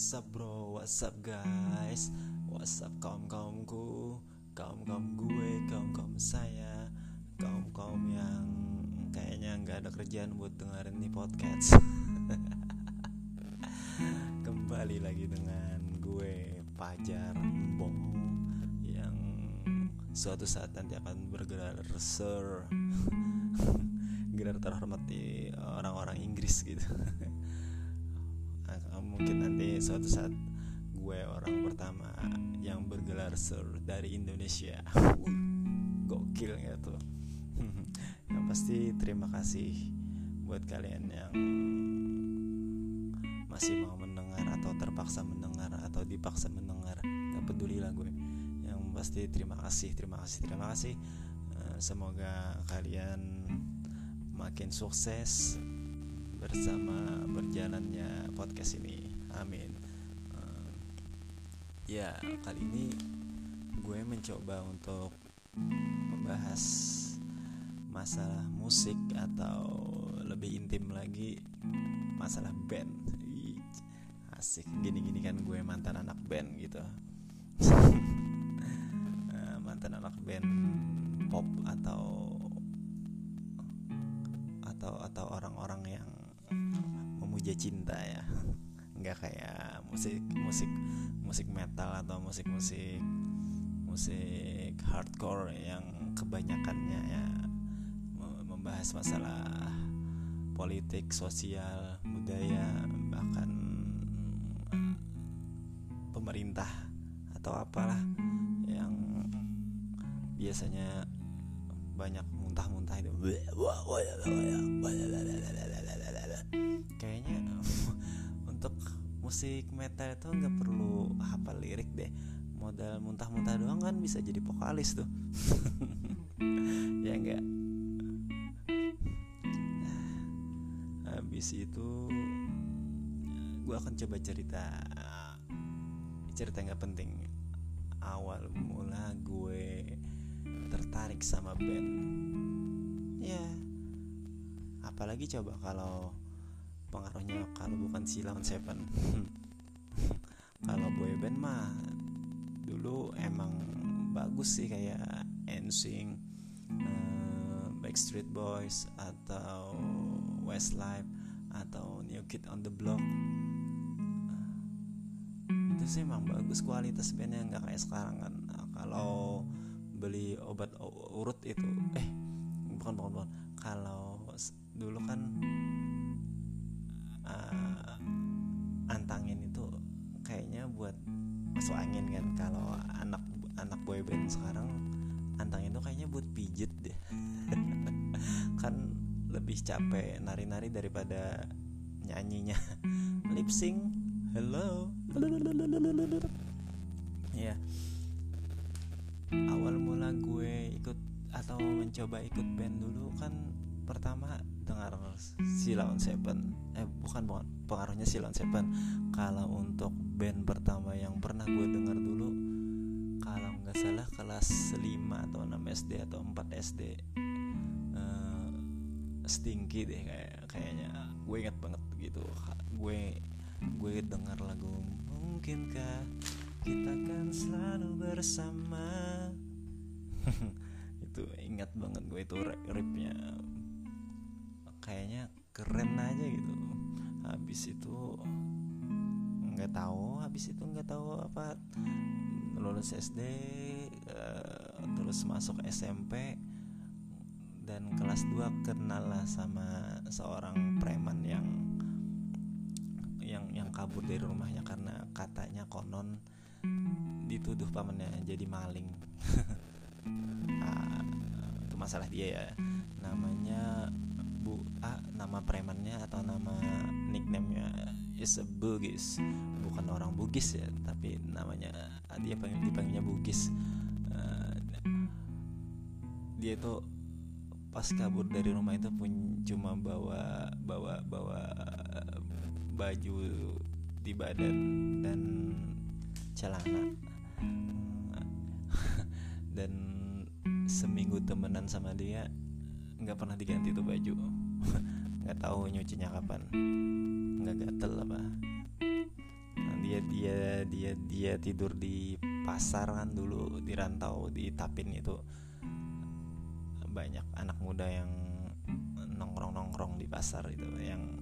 What's bro, what's up guys? What's up kaum-kaumku? Kaum-kaum gue, kaum-kaum saya Kaum-kaum yang kayaknya nggak ada kerjaan buat dengerin nih podcast. Kembali lagi dengan gue, Pajar Mbong Yang suatu saat nanti akan bergelar Sir. Gelar terhormat orang-orang Inggris gitu mungkin nanti suatu saat gue orang pertama yang bergelar Sir dari Indonesia. Gokil gitu yang pasti terima kasih buat kalian yang masih mau mendengar atau terpaksa mendengar atau dipaksa mendengar. Gak peduli lah gue. Yang pasti terima kasih terima kasih terima kasih. Eh, semoga kalian makin sukses bersama berjalannya podcast ini. Amin. Uh, ya kali ini gue mencoba untuk membahas masalah musik atau lebih intim lagi masalah band. Asik. Gini-gini kan gue mantan anak band gitu. Uh, mantan anak band pop atau atau atau orang-orang yang memuja cinta ya. Nggak kayak musik musik musik metal atau musik musik musik hardcore yang kebanyakannya ya membahas masalah politik sosial budaya bahkan pemerintah atau apalah yang biasanya banyak muntah-muntah itu musik metal itu nggak perlu hafal lirik deh. Modal muntah-muntah doang kan bisa jadi vokalis tuh. Ya enggak habis itu gue akan coba cerita. Cerita nggak penting. Awal mula gue tertarik sama band. Ya apalagi coba kalau pengaruhnya kalau bukan Silawan Seven. Kalau boyband mah dulu emang bagus sih kayak NSYNC uh, Backstreet Boys atau Westlife atau New Kid on the Block. Itu sih emang bagus kualitas bandnya nggak kayak sekarang kan. Nah, kalau beli obat urut itu eh bukan bukan bukan. Kalau dulu kan uh, antangin itu kayaknya buat masuk angin kan. Kalau anak anak boyband sekarang antangin itu kayaknya buat pijet deh. Kan lebih capek nari-nari daripada nyanyinya. Lip sync hello. Ya awal mula gue ikut atau mencoba ikut band dulu kan pertama dengar Silaun Seven. Eh bukan bukan. Pengaruhnya Silaun Seven. Kalau untuk band pertama yang pernah gue dengar dulu kalau nggak salah kelas 5 atau 6 SD atau 4 SD uh, Stinky deh kayak kayaknya. Gue inget banget gitu. Gue gue dengar lagu mungkinkah kita kan selalu bersama. Itu ingat banget gue itu ripnya kayaknya keren aja gitu. Habis itu nggak tahu habis itu nggak tahu apa lulus SD eh, terus masuk SMP dan kelas 2 kenal lah sama seorang preman yang yang yang kabur dari rumahnya karena katanya konon dituduh pamannya jadi maling. Nah, itu masalah dia ya. Namanya nama premannya atau nama nicknamenya is a Bugis. Bukan orang Bugis ya tapi namanya dia panggil dipanggilnya Bugis. Uh, dia itu pas kabur dari rumah itu pun cuma bawa bawa bawa baju di badan dan celana. Dan seminggu temenan sama dia nggak pernah diganti tuh baju nggak tahu nyucinya kapan. Nggak gatel apa. Dia dia tidur di pasar kan dulu di rantau di Tapin itu. Banyak anak muda yang nongkrong nongkrong di pasar itu yang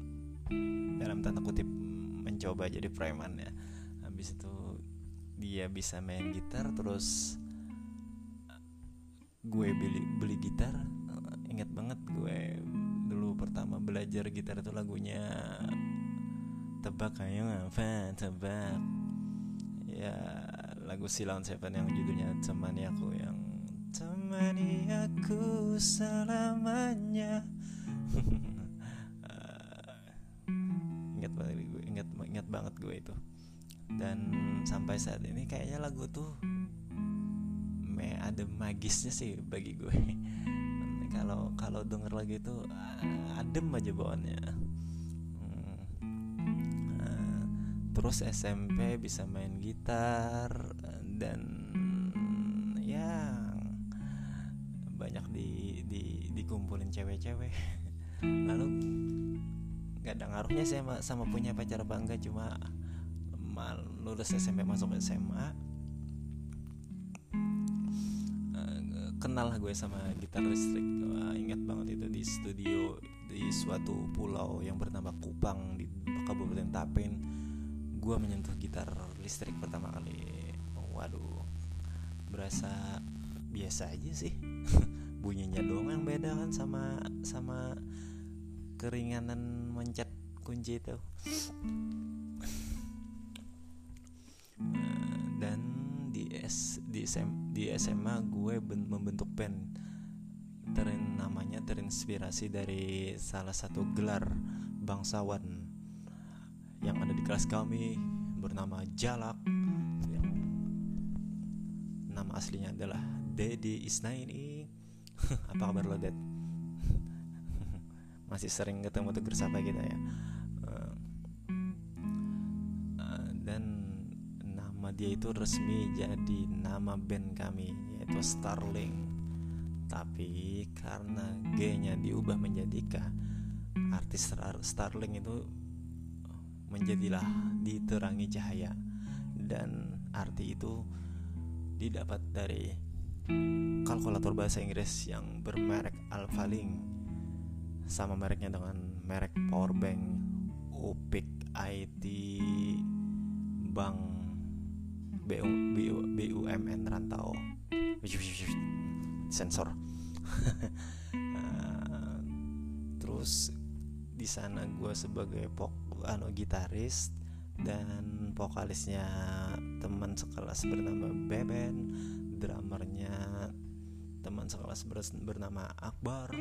dalam tanda kutip mencoba jadi preman ya. Habis itu dia bisa main gitar terus gue beli beli gitar. Inget banget gue pertama belajar gitar itu lagunya tebak ayo apa? Tebak. Ya lagu Silon Seven yang judulnya temani aku yang temani aku selamanya. Ingat banget gue ingat ingat banget gue itu. Dan sampai saat ini kayaknya lagu tuh me ada magisnya sih bagi gue kalau kalau denger lagu itu adem aja bawaannya. Terus SMP bisa main gitar dan ya banyak di, di dikumpulin cewek-cewek. Lalu gak ada ngaruhnya sama, sama punya pacar bangga cuma mal lulus SMP masuk SMA kenal gue sama gitar listrik. Wah, ingat banget itu di studio di suatu pulau yang bernama Kupang di Kabupaten Tapin. Gue menyentuh gitar listrik pertama kali. Waduh berasa biasa aja sih. Bunyinya doang yang beda kan sama sama keringanan mencet kunci itu di SM, di SMA gue membentuk band. Terin namanya terinspirasi dari salah satu gelar bangsawan yang ada di kelas kami bernama Jalak. Yang nama aslinya adalah Dedi Isnaini. Apa kabar lo Ded? Masih sering ketemu tegur sapa kita ya dia itu resmi jadi nama band kami yaitu Starling tapi karena G-nya diubah menjadi K artis Starling itu menjadilah diterangi cahaya. Dan arti itu didapat dari kalkulator bahasa Inggris yang bermerek Alphalink sama mereknya dengan merek powerbank Upik IT Bank BU, BU, BUMN Rantau. Sensor. Terus di sana gue sebagai pok anu gitaris dan vokalisnya teman sekelas bernama Beben drummernya teman sekelas bernama Akbar.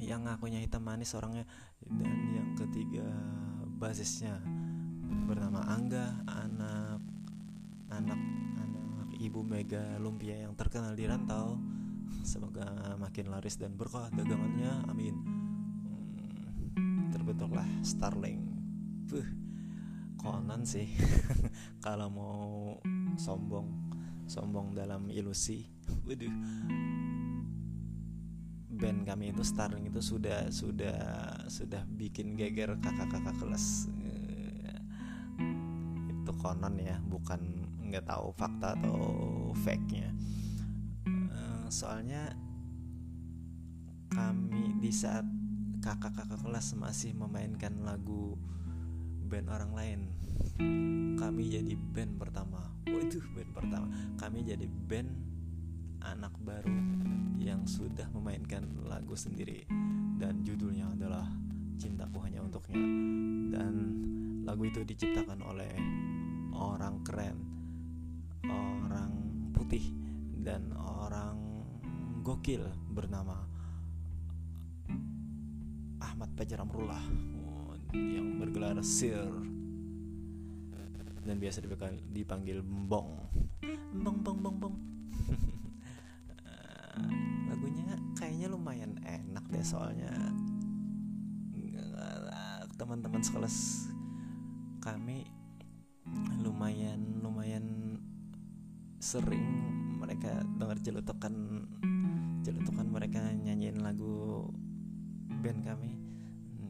Yang ngakunya hitam manis orangnya. Dan yang ketiga basisnya bernama Angga anak anak anak ibu Mega Lumpia yang terkenal di rantau. Semoga makin laris dan berkah dagangannya. Amin. Terbentuklah Starling Buh, konon sih. Kalau mau sombong sombong dalam ilusi. Waduh. Band kami itu Starling itu sudah sudah sudah bikin geger kakak-kakak kelas. Itu konon ya bukan nggak tahu fakta atau fake nya eh, soalnya kami di saat kakak-kakak kelas masih memainkan lagu band orang lain kami jadi band pertama. Waduh band pertama. Kami jadi band anak baru yang sudah memainkan lagu sendiri dan judulnya adalah cintaku hanya untuknya. Dan lagu itu diciptakan oleh orang keren orang putih dan orang gokil bernama Ahmad Fajar Amrullah. Yang bergelar Sir. Dan biasa dipanggil Bong Bong Bong Bong Bong lagunya kayaknya lumayan enak deh soalnya. Teman-teman sekelas kami lumayan lumayan sering mereka dengar jelutukan jelutukan mereka nyanyiin lagu band kami.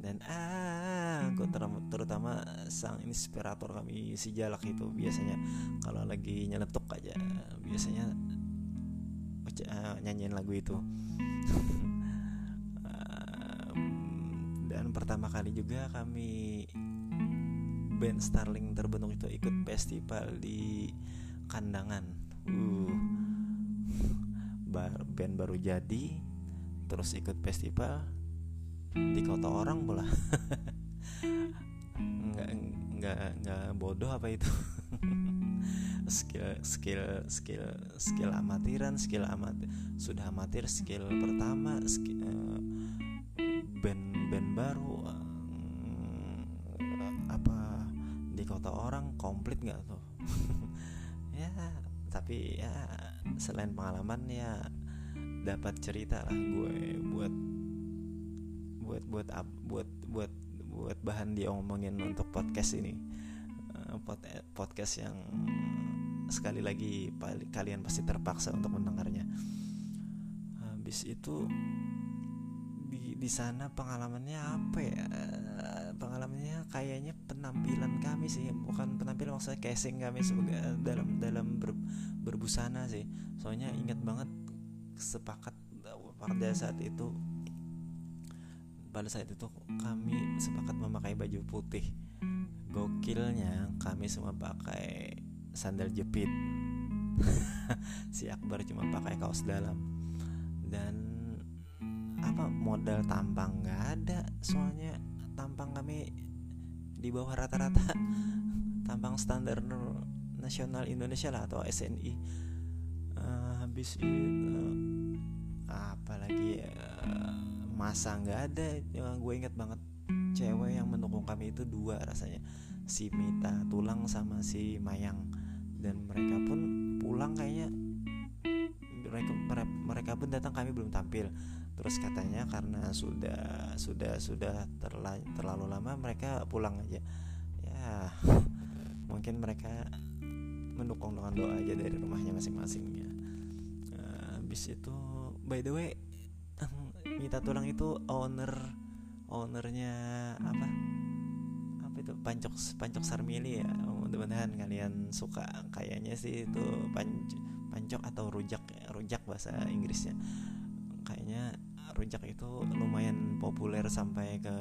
Dan aku ter- terutama sang inspirator kami si Jalak itu biasanya kalau lagi nyeletuk aja biasanya uh, nyanyiin lagu itu. Dan pertama kali juga kami band Starling terbentuk itu ikut festival di Kandangan uh band baru jadi terus ikut festival di kota orang pula. Nggak nggak nggak bodoh apa itu? Skill skill skill skill amatiran skill amat sudah amatir skill pertama skill, uh, band band baru uh, apa di kota orang komplit nggak tuh tapi ya selain pengalaman ya dapat cerita lah gue buat buat buat buat buat buat buat bahan diomongin untuk podcast ini. Uh, podcast yang sekali lagi kalian pasti terpaksa untuk mendengarnya. Habis itu di sana pengalamannya apa ya? Pengalamannya kayaknya penampilan kami sih bukan penampilan maksudnya casing kami sebagai dalam dalam ber, berbusana sih. Soalnya ingat banget sepakat pada saat itu pada saat itu kami sepakat memakai baju putih. Gokilnya kami semua pakai sandal jepit. Si Akbar cuma pakai kaos dalam. Dan apa modal tampang nggak ada? Soalnya tampang kami di bawah rata-rata. Tampang standar nasional Indonesia lah atau SNI uh, eh, habis itu uh, apalagi uh, masa nggak ada. Yang gue inget banget cewek yang mendukung kami itu dua rasanya. Si Mita Tulang sama si Mayang. Dan mereka pun pulang kayaknya mereka mereka pun datang kami belum tampil. Terus katanya karena sudah sudah sudah terlalu, terlalu lama mereka pulang aja. Ya mungkin mereka mendukung dengan doa aja dari rumahnya masing-masing ya. Uh, habis itu by the way Mita Tulang itu owner ownernya apa? Apa itu? Pancok pancok sarmili ya mudah-mudahan kalian suka kayaknya sih itu panc pancok atau rujak rujak bahasa Inggrisnya. Kayaknya rujak itu lumayan populer sampai ke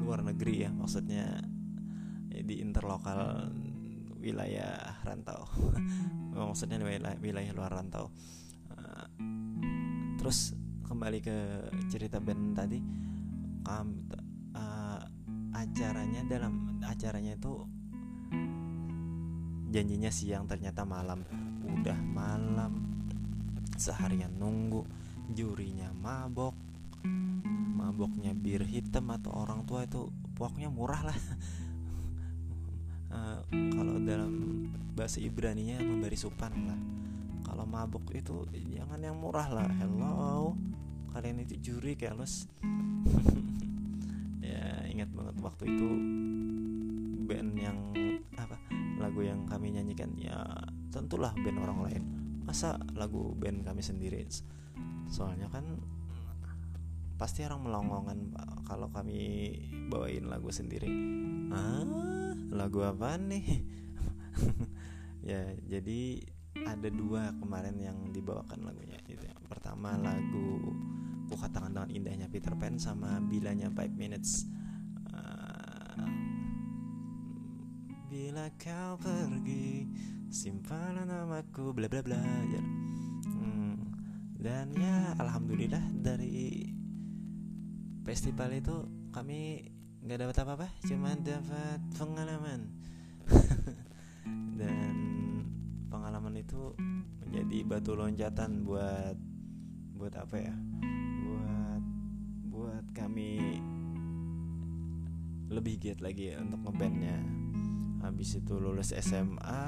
luar negeri ya maksudnya ya, di interlokal wilayah rantau. Maksudnya wilayah, wilayah luar rantau. Uh, terus kembali ke cerita band tadi kam, uh, acaranya dalam acaranya itu janjinya siang ternyata malam. Udah malam. Seharian nunggu jurinya mabok. Maboknya bir hitam atau orang tua itu pokoknya murah lah. Uh, kalau dalam bahasa Ibrani-nya memberi supan lah. Kalau mabok itu jangan yang murah lah. Hello. Kalian itu juri keles ya ingat banget waktu itu band yang apa lagu yang kami nyanyikan ya tentulah band orang lain. Masa lagu band kami sendiri? Soalnya kan pasti orang melongongan kalau kami bawain lagu sendiri. Ah lagu apa nih? Ya jadi ada dua kemarin yang dibawakan lagunya. Itu yang pertama lagu ku katakan dengan indahnya Peter Pan sama bilanya 5 minutes. Uh, bila kau pergi simpan namaku bla bla bla ya. hmm, dan ya alhamdulillah dari festival itu kami nggak dapat apa-apa cuma dapat pengalaman. Dan pengalaman itu menjadi batu loncatan buat buat apa ya? Kami lebih giat lagi untuk ngebandnya habis itu lulus SMA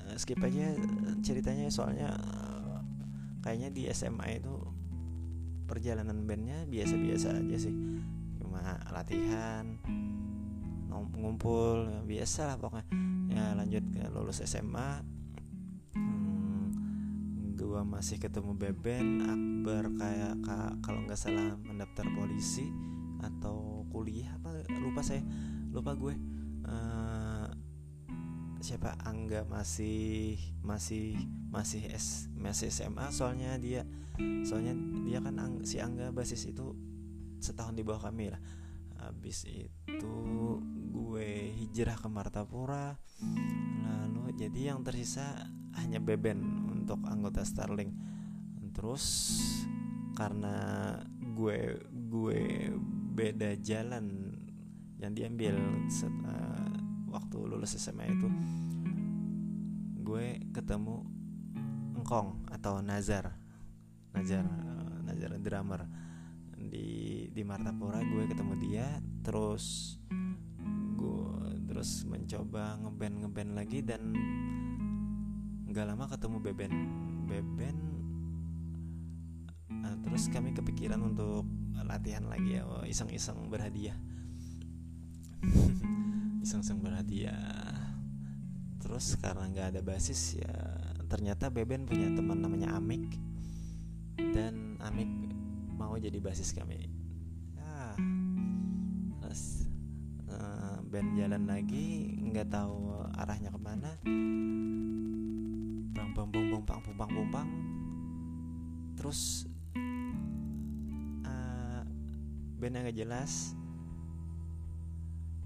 eh, skip aja ceritanya soalnya eh, kayaknya di SMA itu perjalanan bandnya biasa-biasa aja sih. Cuma latihan ngumpul biasa lah pokoknya. Ya lanjut ke lulus SMA hmm, gue masih ketemu Beben Akbar kayak kalau nggak salah mendaftar polisi atau kuliah apa lupa saya lupa gue. Uh, siapa? Angga masih masih masih S masih SMA soalnya dia. Soalnya dia kan si Angga basis itu setahun di bawah kami lah. Habis itu gue hijrah ke Martapura. Lalu jadi yang tersisa hanya Beben untuk anggota Starling terus karena gue gue beda jalan yang diambil set, uh, waktu lulus SMA itu gue ketemu Engkong atau Nazar. Nazar uh, Nazar drummer. Di di Martapura gue ketemu dia terus gue terus mencoba ngeband ngeband lagi dan nggak lama ketemu Beben. Beben uh, terus kami kepikiran untuk latihan lagi ya oh, iseng-iseng berhadiah iseng-iseng berhadiah. Terus karena nggak ada basis ya ternyata Beben punya teman namanya Amik. Dan Amik mau jadi basis kami. Ah terus uh, band jalan lagi nggak tahu arahnya ke mana. Bang bang bang bang bang bang bang terus uh, band yang gak jelas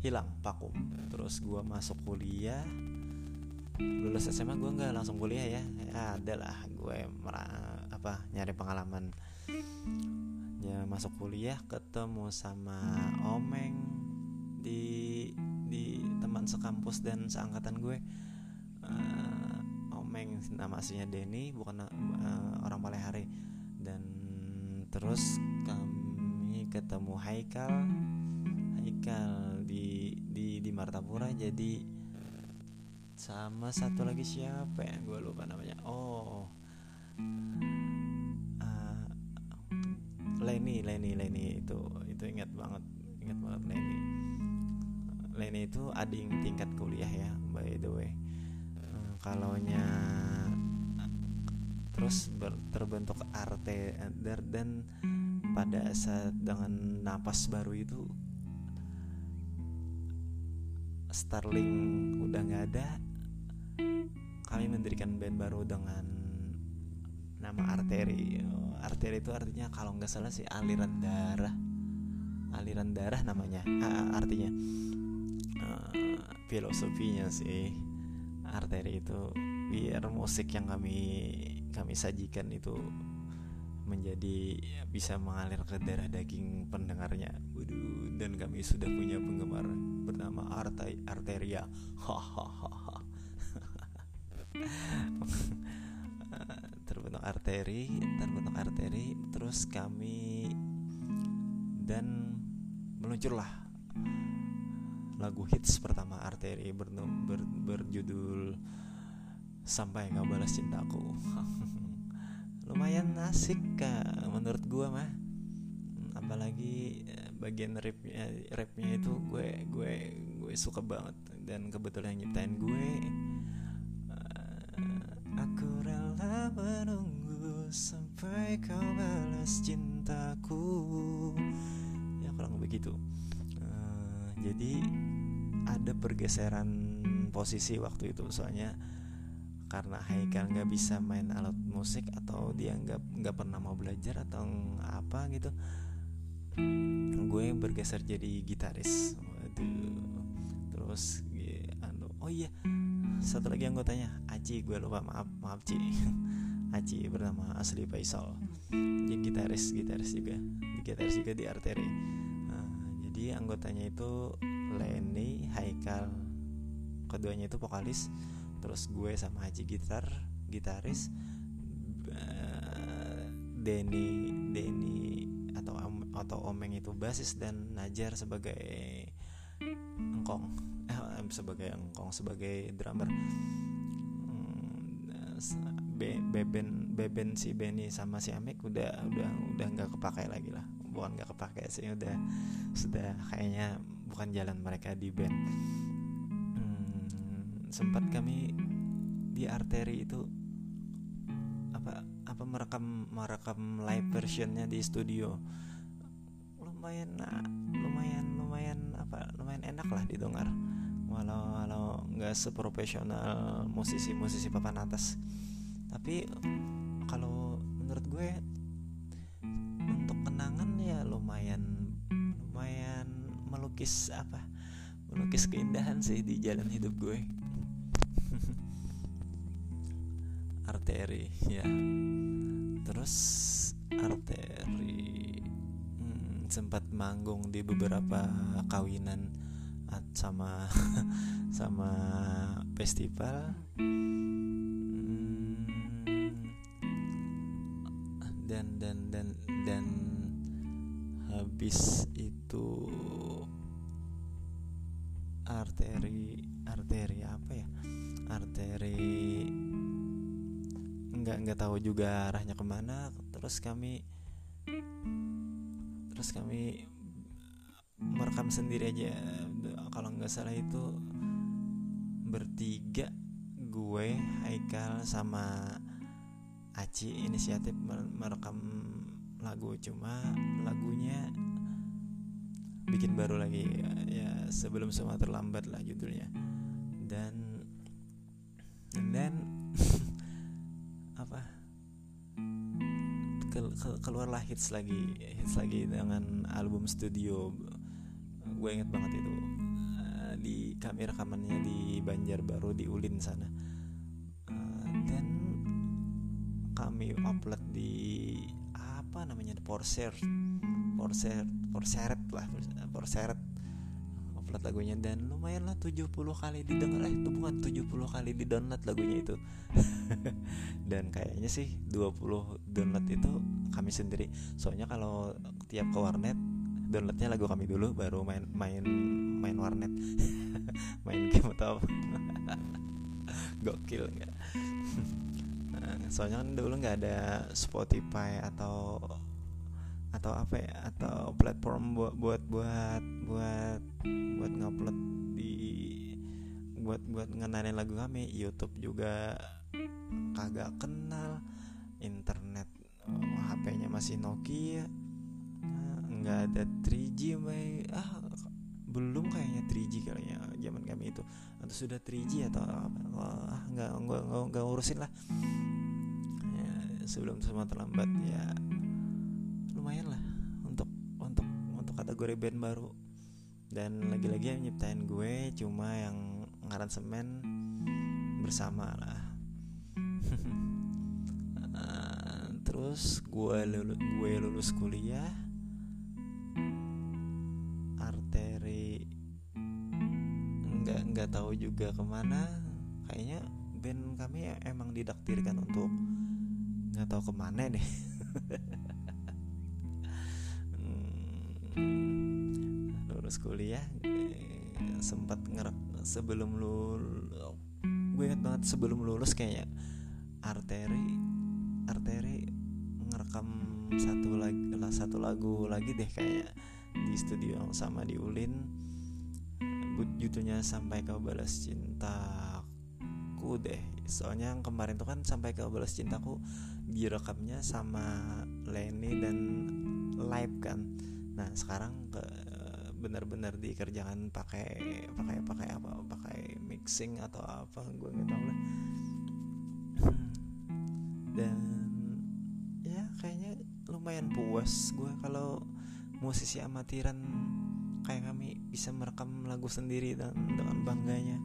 hilang vakum. Terus gue masuk kuliah. Lulus SMA gue nggak langsung kuliah ya, ya ada lah gue apa nyari pengalaman. Ya masuk kuliah ketemu sama Omeng di di teman sekampus dan seangkatan gue. Uh, Omeng nama aslinya Denny bukan uh, orang Palehari. Dan terus kami ketemu Haikal. Haikal di di di Martapura jadi sama satu lagi siapa ya? Gue lupa namanya. Oh. Uh, Lenny Lenny Lenny itu itu ingat banget ingat banget Lenny Lenny itu ading tingkat kuliah ya by the way. Uh, kalaunya terus ber, terbentuk arte dan pada saat dengan napas baru itu Starling udah nggak ada kami mendirikan band baru dengan nama arteri. Arteri itu artinya kalau nggak salah sih aliran darah. Aliran darah namanya uh, artinya. Uh, filosofinya sih arteri itu biar musik yang kami kami sajikan itu menjadi bisa mengalir ke darah daging pendengarnya. Waduh, dan kami sudah punya penggemar bernama Artai Arteria. Terbentuk arteri, terbentuk arteri, terus kami dan meluncurlah lagu hits pertama arteri ber, ber, berjudul sampai kau balas cintaku lumayan asik kak menurut gue mah. Apalagi eh, bagian rapnya rapnya itu gue gue gue suka banget. Dan kebetulan yang nyiptain gue uh, aku rela menunggu sampai kau balas cintaku. Ya kurang begitu uh, jadi ada pergeseran posisi waktu itu. Soalnya karena Haikal nggak bisa main alat musik atau dia nggak nggak pernah mau belajar atau apa gitu gue bergeser jadi gitaris. Waduh. Terus anu oh iya satu lagi anggotanya Aci gue lupa maaf maaf Ci. Aci bernama asli Faisal. Jadi gitaris gitaris juga gitaris juga di arteri. Nah, jadi anggotanya itu Lenny Haikal keduanya itu vokalis terus gue sama Haji gitar gitaris uh, Denny Denny atau atau Omeng itu basis dan Najar sebagai engkong. Eh sebagai engkong sebagai drummer. Hmm, Be Beben Beben si Benny sama si Amek udah udah udah nggak kepakai lagi lah. Bukan nggak kepakai sih udah sudah kayaknya bukan jalan mereka di band sempat kami di arteri itu apa apa merekam merekam live versionnya di studio. Lumayan nah, lumayan lumayan apa lumayan enak lah didengar. Walau walau nggak seprofesional musisi-musisi papan atas. Tapi kalau menurut gue untuk kenangan ya lumayan lumayan melukis apa melukis keindahan sih di jalan hidup gue arteri ya. Terus arteri hmm, sempat manggung di beberapa kawinan sama sama festival. Hmm, dan dan dan dan habis itu nggak tahu juga arahnya ke mana. Terus kami terus kami merekam sendiri aja. Kalau nggak salah itu bertiga gue Haikal sama Aci inisiatif merekam lagu. Cuma lagunya bikin baru lagi. Ya sebelum semua terlambat lah judulnya. Dan dan keluarlah hits lagi hits lagi dengan album studio. Gue inget banget itu. Uh, di kami rekamannya di Banjarbaru di Ulin sana. Uh, dan kami upload di apa namanya Porser Porser Porseret lah Porseret upload lagunya dan lumayan lah 70 kali didengar eh itu bukan 70 kali di download lagunya itu. Dan kayaknya sih 20 download itu kami sendiri. Soalnya kalau tiap ke warnet downloadnya lagu kami dulu baru main main main warnet. Main game atau gokil nggak? Nah, soalnya kan dulu nggak ada Spotify atau atau apa ya atau platform buat buat buat buat buat ngupload di buat buat ngenalin lagu kami. YouTube juga kagak kenal. Internet oh, HP-nya masih Nokia. Nggak ada 3G may ah belum kayaknya 3G kayaknya zaman kami itu. Atau sudah 3G atau apa. Nggak nggak nggak, nggak urusin lah. Ya, sebelum semua terlambat ya lumayan lah untuk untuk untuk kategori band baru. Dan lagi-lagi yang nyiptain gue cuma yang ngaransemen bersama lah. Terus gue lulus gue lulus kuliah. Nggak tahu juga ke mana. Kayaknya band kami emang didaktirkan untuk nggak tahu ke mana deh lulus kuliah eh, sempat ngerek sebelum lu gue inget banget sebelum lulus kayaknya arteri arteri ngerekam satu lagi satu lagu lagi deh kayak di studio sama di Ulin. Judulnya sampai kau balas cintaku deh. Soalnya yang kemarin tuh kan sampai kau balas cintaku direkamnya sama Lenny dan live kan. Nah sekarang ke benar-benar dikerjakan pakai pakai pakai apa pakai mixing atau apa gue nggak tahu lah. Dan ya kayaknya lumayan puas gue kalau musisi amatiran kayak kami bisa merekam lagu sendiri dan dengan bangganya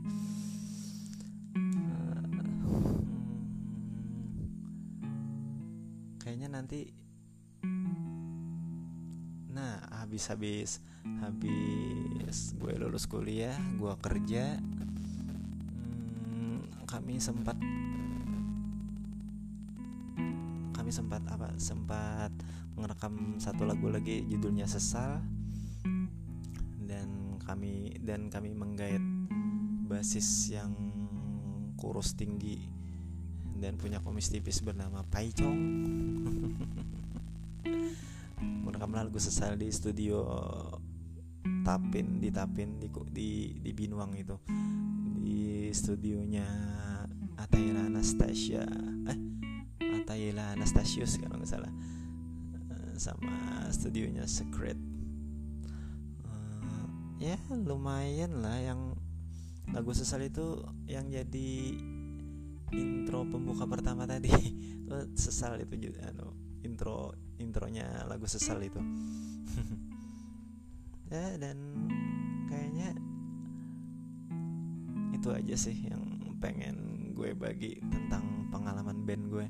habis habis habis. Gue lulus kuliah gue kerja. Hmm, kami sempat kami sempat apa? Sempat merekam satu lagu lagi judulnya sesal. Kami dan kami menggait basis yang kurus tinggi dan punya komis tipis bernama Paicong merekam lagu sesal di studio Tapin di Tapin di di, di Binuang itu. Di studionya Ataira Anastasia eh Tayla Anastasius kalau nggak salah. Uh, sama studionya Secret. Uh, ya lumayan lah yang lagu sesal itu yang jadi intro pembuka pertama tadi. Sesal itu juga anu, intro intronya lagu sesal itu. Ya dan kayaknya itu aja sih yang pengen gue bagi tentang pengalaman band gue.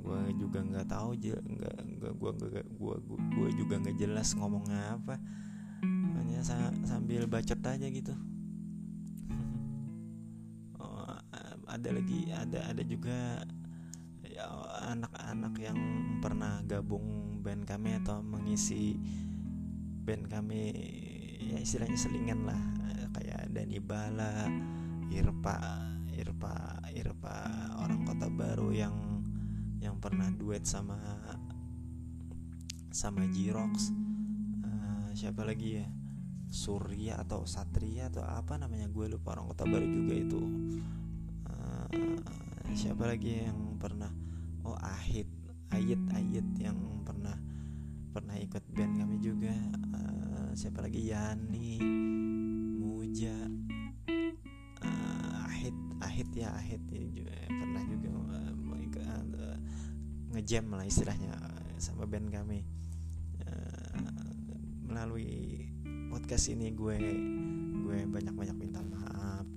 Gue juga nggak tahu nggak nggak gue nggak gue gue juga nggak jelas ngomong apa. Hanya sambil bacot aja gitu. Oh, ada lagi ada ada juga ya, anak-anak yang pernah gabung band kami atau mengisi band kami ya istilahnya selingan lah. Kayak Dani Bala Irpa Irpa Irpa orang kota baru yang yang pernah duet sama sama Jirox uh, siapa lagi ya? Surya atau Satria atau apa namanya? Gue lupa orang kota baru juga itu. Uh, siapa lagi yang pernah oh Ahit Ayit Ayit yang pernah pernah ikut band kami juga. Uh, siapa lagi? Yani Muja. Ahit ya Ahit ya, juga pernah juga uh, uh, ngejam lah istilahnya sama band kami. Uh, melalui podcast ini gue gue banyak banyak minta maaf.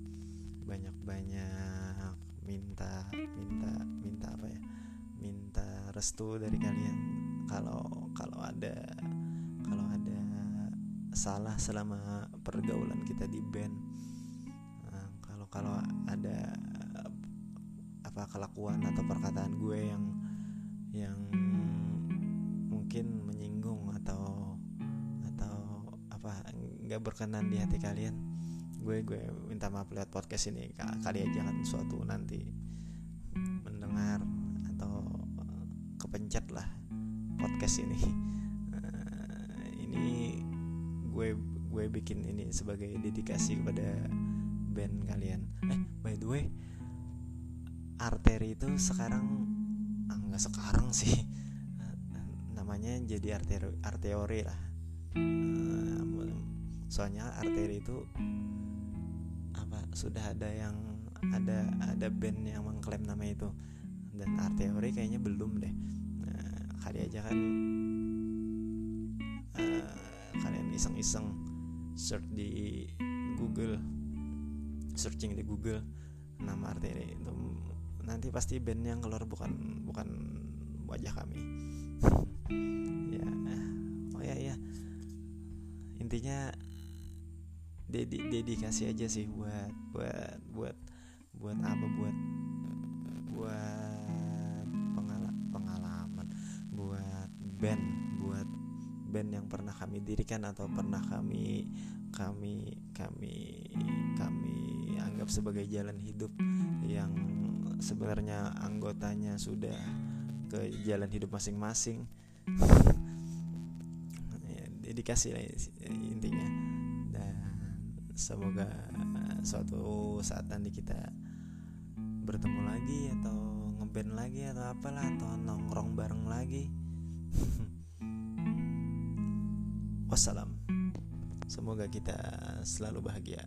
Banyak banyak minta minta restu dari kalian. Kalau kalau ada kalau ada salah selama pergaulan kita di band kalau ada apa kelakuan atau perkataan gue yang yang mungkin menyinggung atau atau apa nggak berkenan di hati kalian gue gue minta maaf lewat podcast ini. Kali aja kan suatu nanti mendengar atau kepencet lah podcast ini. Uh, ini gue gue bikin ini sebagai dedikasi kepada band kalian. Eh by the way arteri itu sekarang ah, sekarang sih. Namanya jadi arteri arteori lah. Soalnya arteri itu apa sudah ada yang ada ada band yang mengklaim nama itu. Dan arteori kayaknya belum deh kali aja kan uh, kalian iseng-iseng search di Google searching di Google nama arteri itu nanti pasti band yang keluar bukan bukan wajah kami. Ya oh ya ya. Intinya dedi dedikasi aja sih buat buat buat buat apa buat buat band buat band yang pernah kami dirikan atau pernah kami kami kami kami anggap sebagai jalan hidup yang sebenarnya anggotanya sudah ke jalan hidup masing-masing. Ya, dedikasi lah intinya. Dan semoga suatu saat nanti kita bertemu lagi atau ngeband lagi atau apalah atau nongkrong bareng lagi wassalam. Semoga kita selalu bahagia